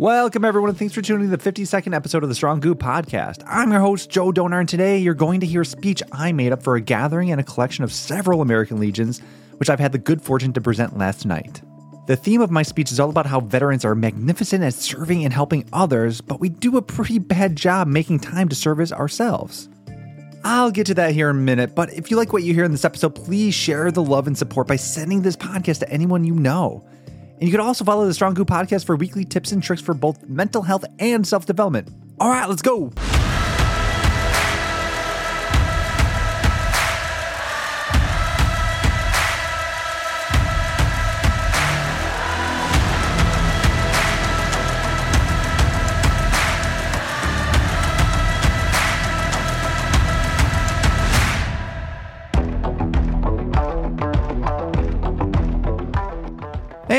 Welcome, everyone, and thanks for tuning in to the 52nd episode of the Strong Goo podcast. I'm your host, Joe Donar, and today you're going to hear a speech I made up for a gathering and a collection of several American legions, which I've had the good fortune to present last night. The theme of my speech is all about how veterans are magnificent at serving and helping others, but we do a pretty bad job making time to service ourselves. I'll get to that here in a minute, but if you like what you hear in this episode, please share the love and support by sending this podcast to anyone you know. And you can also follow the Strong Goo podcast for weekly tips and tricks for both mental health and self development. All right, let's go.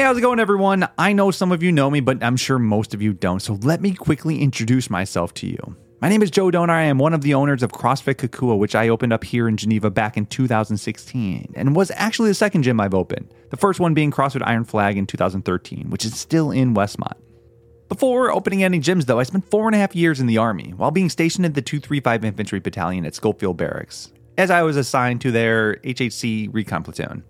How's it going, everyone? I know some of you know me, but I'm sure most of you don't. So let me quickly introduce myself to you. My name is Joe Donar. I am one of the owners of CrossFit Kakua, which I opened up here in Geneva back in 2016, and was actually the second gym I've opened. The first one being CrossFit Iron Flag in 2013, which is still in Westmont. Before opening any gyms, though, I spent four and a half years in the Army while being stationed at the 235 Infantry Battalion at Schofield Barracks, as I was assigned to their HHC recon platoon.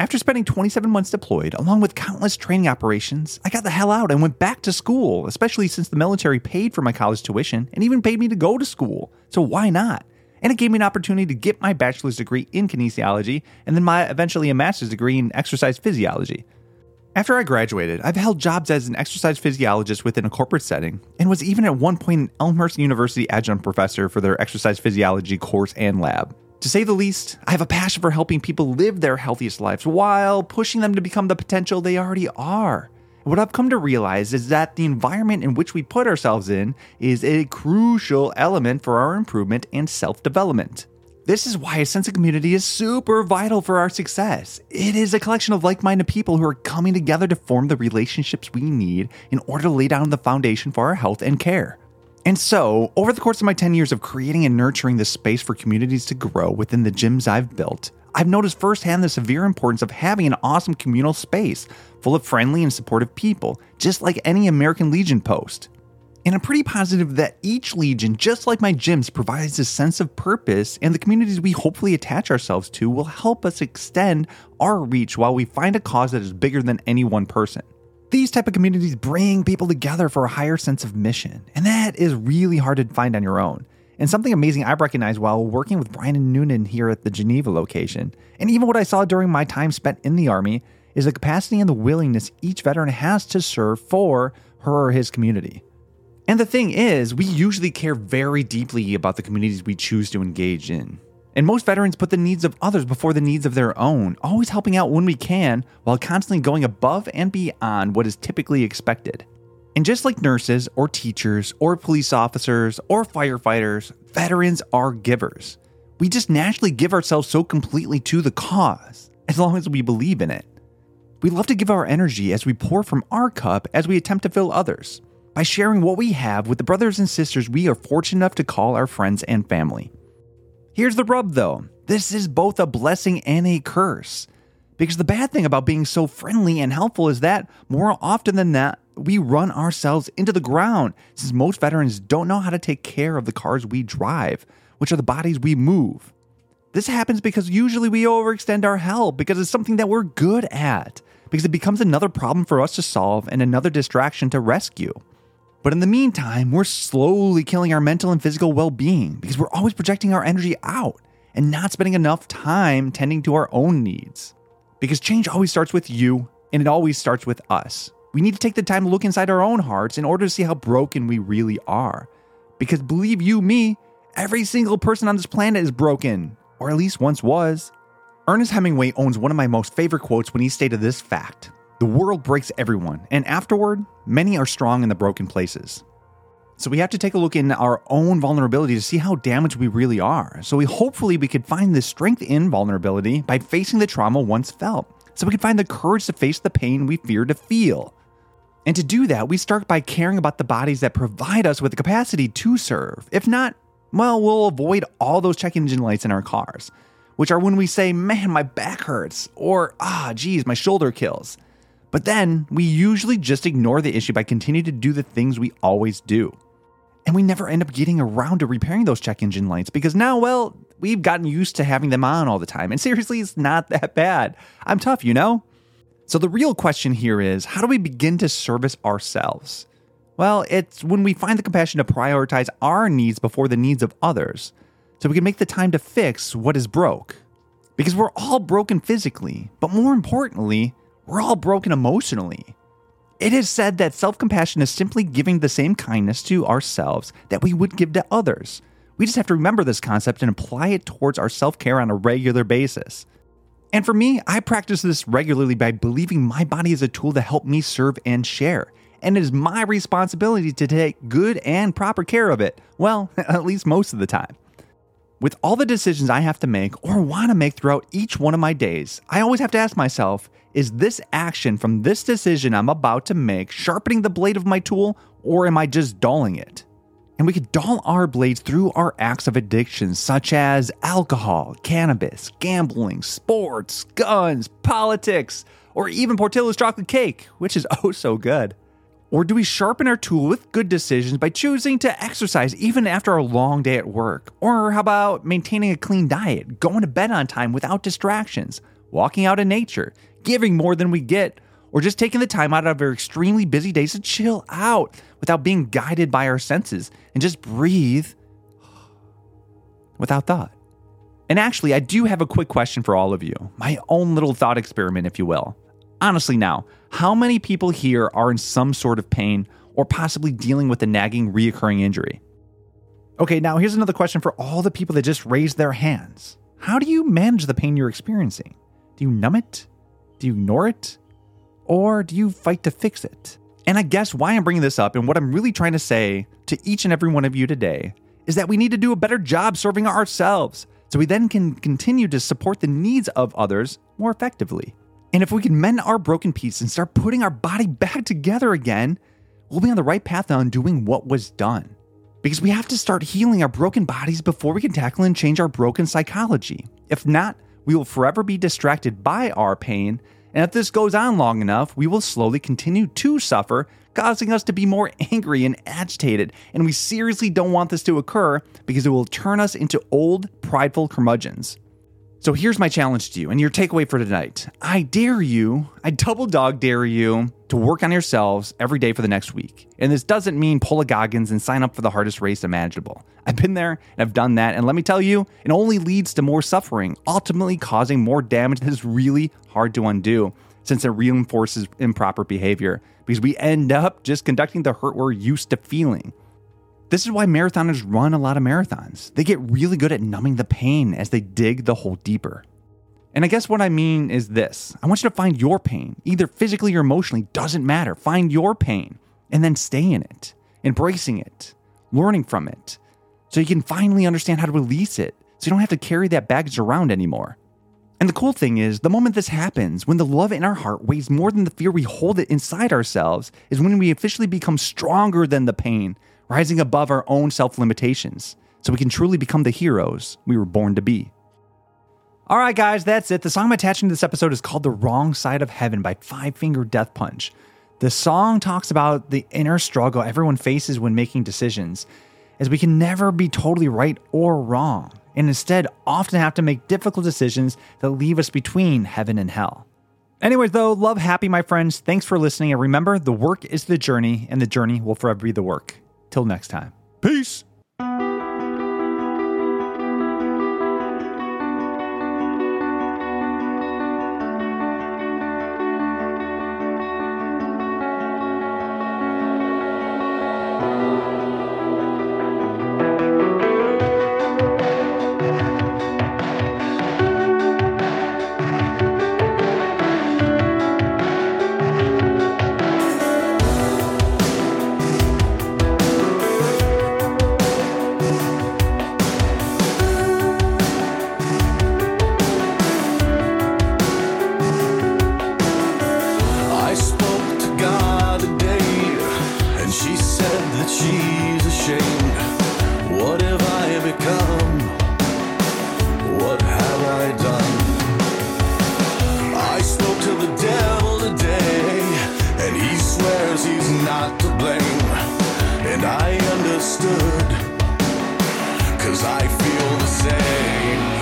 After spending 27 months deployed, along with countless training operations, I got the hell out and went back to school, especially since the military paid for my college tuition and even paid me to go to school. So why not? And it gave me an opportunity to get my bachelor's degree in kinesiology and then my eventually a master's degree in exercise physiology. After I graduated, I've held jobs as an exercise physiologist within a corporate setting and was even at one point an Elmhurst University adjunct professor for their exercise physiology course and lab. To say the least, I have a passion for helping people live their healthiest lives while pushing them to become the potential they already are. What I've come to realize is that the environment in which we put ourselves in is a crucial element for our improvement and self development. This is why a sense of community is super vital for our success. It is a collection of like minded people who are coming together to form the relationships we need in order to lay down the foundation for our health and care. And so, over the course of my 10 years of creating and nurturing this space for communities to grow within the gyms I've built, I've noticed firsthand the severe importance of having an awesome communal space full of friendly and supportive people, just like any American Legion post. And I'm pretty positive that each Legion, just like my gyms, provides a sense of purpose, and the communities we hopefully attach ourselves to will help us extend our reach while we find a cause that is bigger than any one person. These type of communities bring people together for a higher sense of mission, and that is really hard to find on your own. And something amazing I've recognized while working with Brian and Noonan here at the Geneva location, and even what I saw during my time spent in the Army, is the capacity and the willingness each veteran has to serve for her or his community. And the thing is, we usually care very deeply about the communities we choose to engage in. And most veterans put the needs of others before the needs of their own, always helping out when we can while constantly going above and beyond what is typically expected. And just like nurses or teachers or police officers or firefighters, veterans are givers. We just naturally give ourselves so completely to the cause, as long as we believe in it. We love to give our energy as we pour from our cup as we attempt to fill others, by sharing what we have with the brothers and sisters we are fortunate enough to call our friends and family. Here's the rub though this is both a blessing and a curse. Because the bad thing about being so friendly and helpful is that more often than not, we run ourselves into the ground since most veterans don't know how to take care of the cars we drive, which are the bodies we move. This happens because usually we overextend our help because it's something that we're good at, because it becomes another problem for us to solve and another distraction to rescue. But in the meantime, we're slowly killing our mental and physical well being because we're always projecting our energy out and not spending enough time tending to our own needs. Because change always starts with you and it always starts with us. We need to take the time to look inside our own hearts in order to see how broken we really are. Because believe you me, every single person on this planet is broken, or at least once was. Ernest Hemingway owns one of my most favorite quotes when he stated this fact the world breaks everyone, and afterward, many are strong in the broken places. So we have to take a look in our own vulnerability to see how damaged we really are. So we hopefully we could find the strength in vulnerability by facing the trauma once felt. So we can find the courage to face the pain we fear to feel. And to do that, we start by caring about the bodies that provide us with the capacity to serve. If not, well, we'll avoid all those check engine lights in our cars, which are when we say, man, my back hurts, or ah, geez, my shoulder kills. But then we usually just ignore the issue by continuing to do the things we always do. And we never end up getting around to repairing those check engine lights because now, well, we've gotten used to having them on all the time. And seriously, it's not that bad. I'm tough, you know? So the real question here is how do we begin to service ourselves? Well, it's when we find the compassion to prioritize our needs before the needs of others so we can make the time to fix what is broke. Because we're all broken physically, but more importantly, we're all broken emotionally. It is said that self compassion is simply giving the same kindness to ourselves that we would give to others. We just have to remember this concept and apply it towards our self care on a regular basis. And for me, I practice this regularly by believing my body is a tool to help me serve and share. And it is my responsibility to take good and proper care of it. Well, at least most of the time. With all the decisions I have to make or want to make throughout each one of my days, I always have to ask myself is this action from this decision I'm about to make sharpening the blade of my tool, or am I just dulling it? And we could dull our blades through our acts of addiction, such as alcohol, cannabis, gambling, sports, guns, politics, or even Portillo's chocolate cake, which is oh so good. Or do we sharpen our tool with good decisions by choosing to exercise even after a long day at work? Or how about maintaining a clean diet, going to bed on time without distractions, walking out in nature, giving more than we get, or just taking the time out of our extremely busy days to chill out without being guided by our senses and just breathe without thought? And actually, I do have a quick question for all of you, my own little thought experiment, if you will. Honestly, now, how many people here are in some sort of pain or possibly dealing with a nagging, reoccurring injury? Okay, now here's another question for all the people that just raised their hands. How do you manage the pain you're experiencing? Do you numb it? Do you ignore it? Or do you fight to fix it? And I guess why I'm bringing this up and what I'm really trying to say to each and every one of you today is that we need to do a better job serving ourselves so we then can continue to support the needs of others more effectively. And if we can mend our broken pieces and start putting our body back together again, we'll be on the right path on doing what was done. Because we have to start healing our broken bodies before we can tackle and change our broken psychology. If not, we will forever be distracted by our pain. And if this goes on long enough, we will slowly continue to suffer, causing us to be more angry and agitated. And we seriously don't want this to occur because it will turn us into old, prideful curmudgeons. So here's my challenge to you and your takeaway for tonight. I dare you, I double dog dare you to work on yourselves every day for the next week. And this doesn't mean pull a Goggins and sign up for the hardest race imaginable. I've been there and I've done that. And let me tell you, it only leads to more suffering, ultimately causing more damage that is really hard to undo since it reinforces improper behavior because we end up just conducting the hurt we're used to feeling. This is why marathoners run a lot of marathons. They get really good at numbing the pain as they dig the hole deeper. And I guess what I mean is this I want you to find your pain, either physically or emotionally, doesn't matter. Find your pain and then stay in it, embracing it, learning from it, so you can finally understand how to release it so you don't have to carry that baggage around anymore. And the cool thing is, the moment this happens, when the love in our heart weighs more than the fear we hold it inside ourselves, is when we officially become stronger than the pain rising above our own self limitations, so we can truly become the heroes we were born to be. All right, guys, that's it. The song I'm attaching to this episode is called The Wrong Side of Heaven by Five Finger Death Punch. The song talks about the inner struggle everyone faces when making decisions, as we can never be totally right or wrong, and instead often have to make difficult decisions that leave us between heaven and hell. Anyways, though, love happy, my friends. Thanks for listening. And remember, the work is the journey, and the journey will forever be the work. Till next time. Peace. said that she's ashamed. What have I become? What have I done? I spoke to the devil today, and he swears he's not to blame. And I understood, cause I feel the same.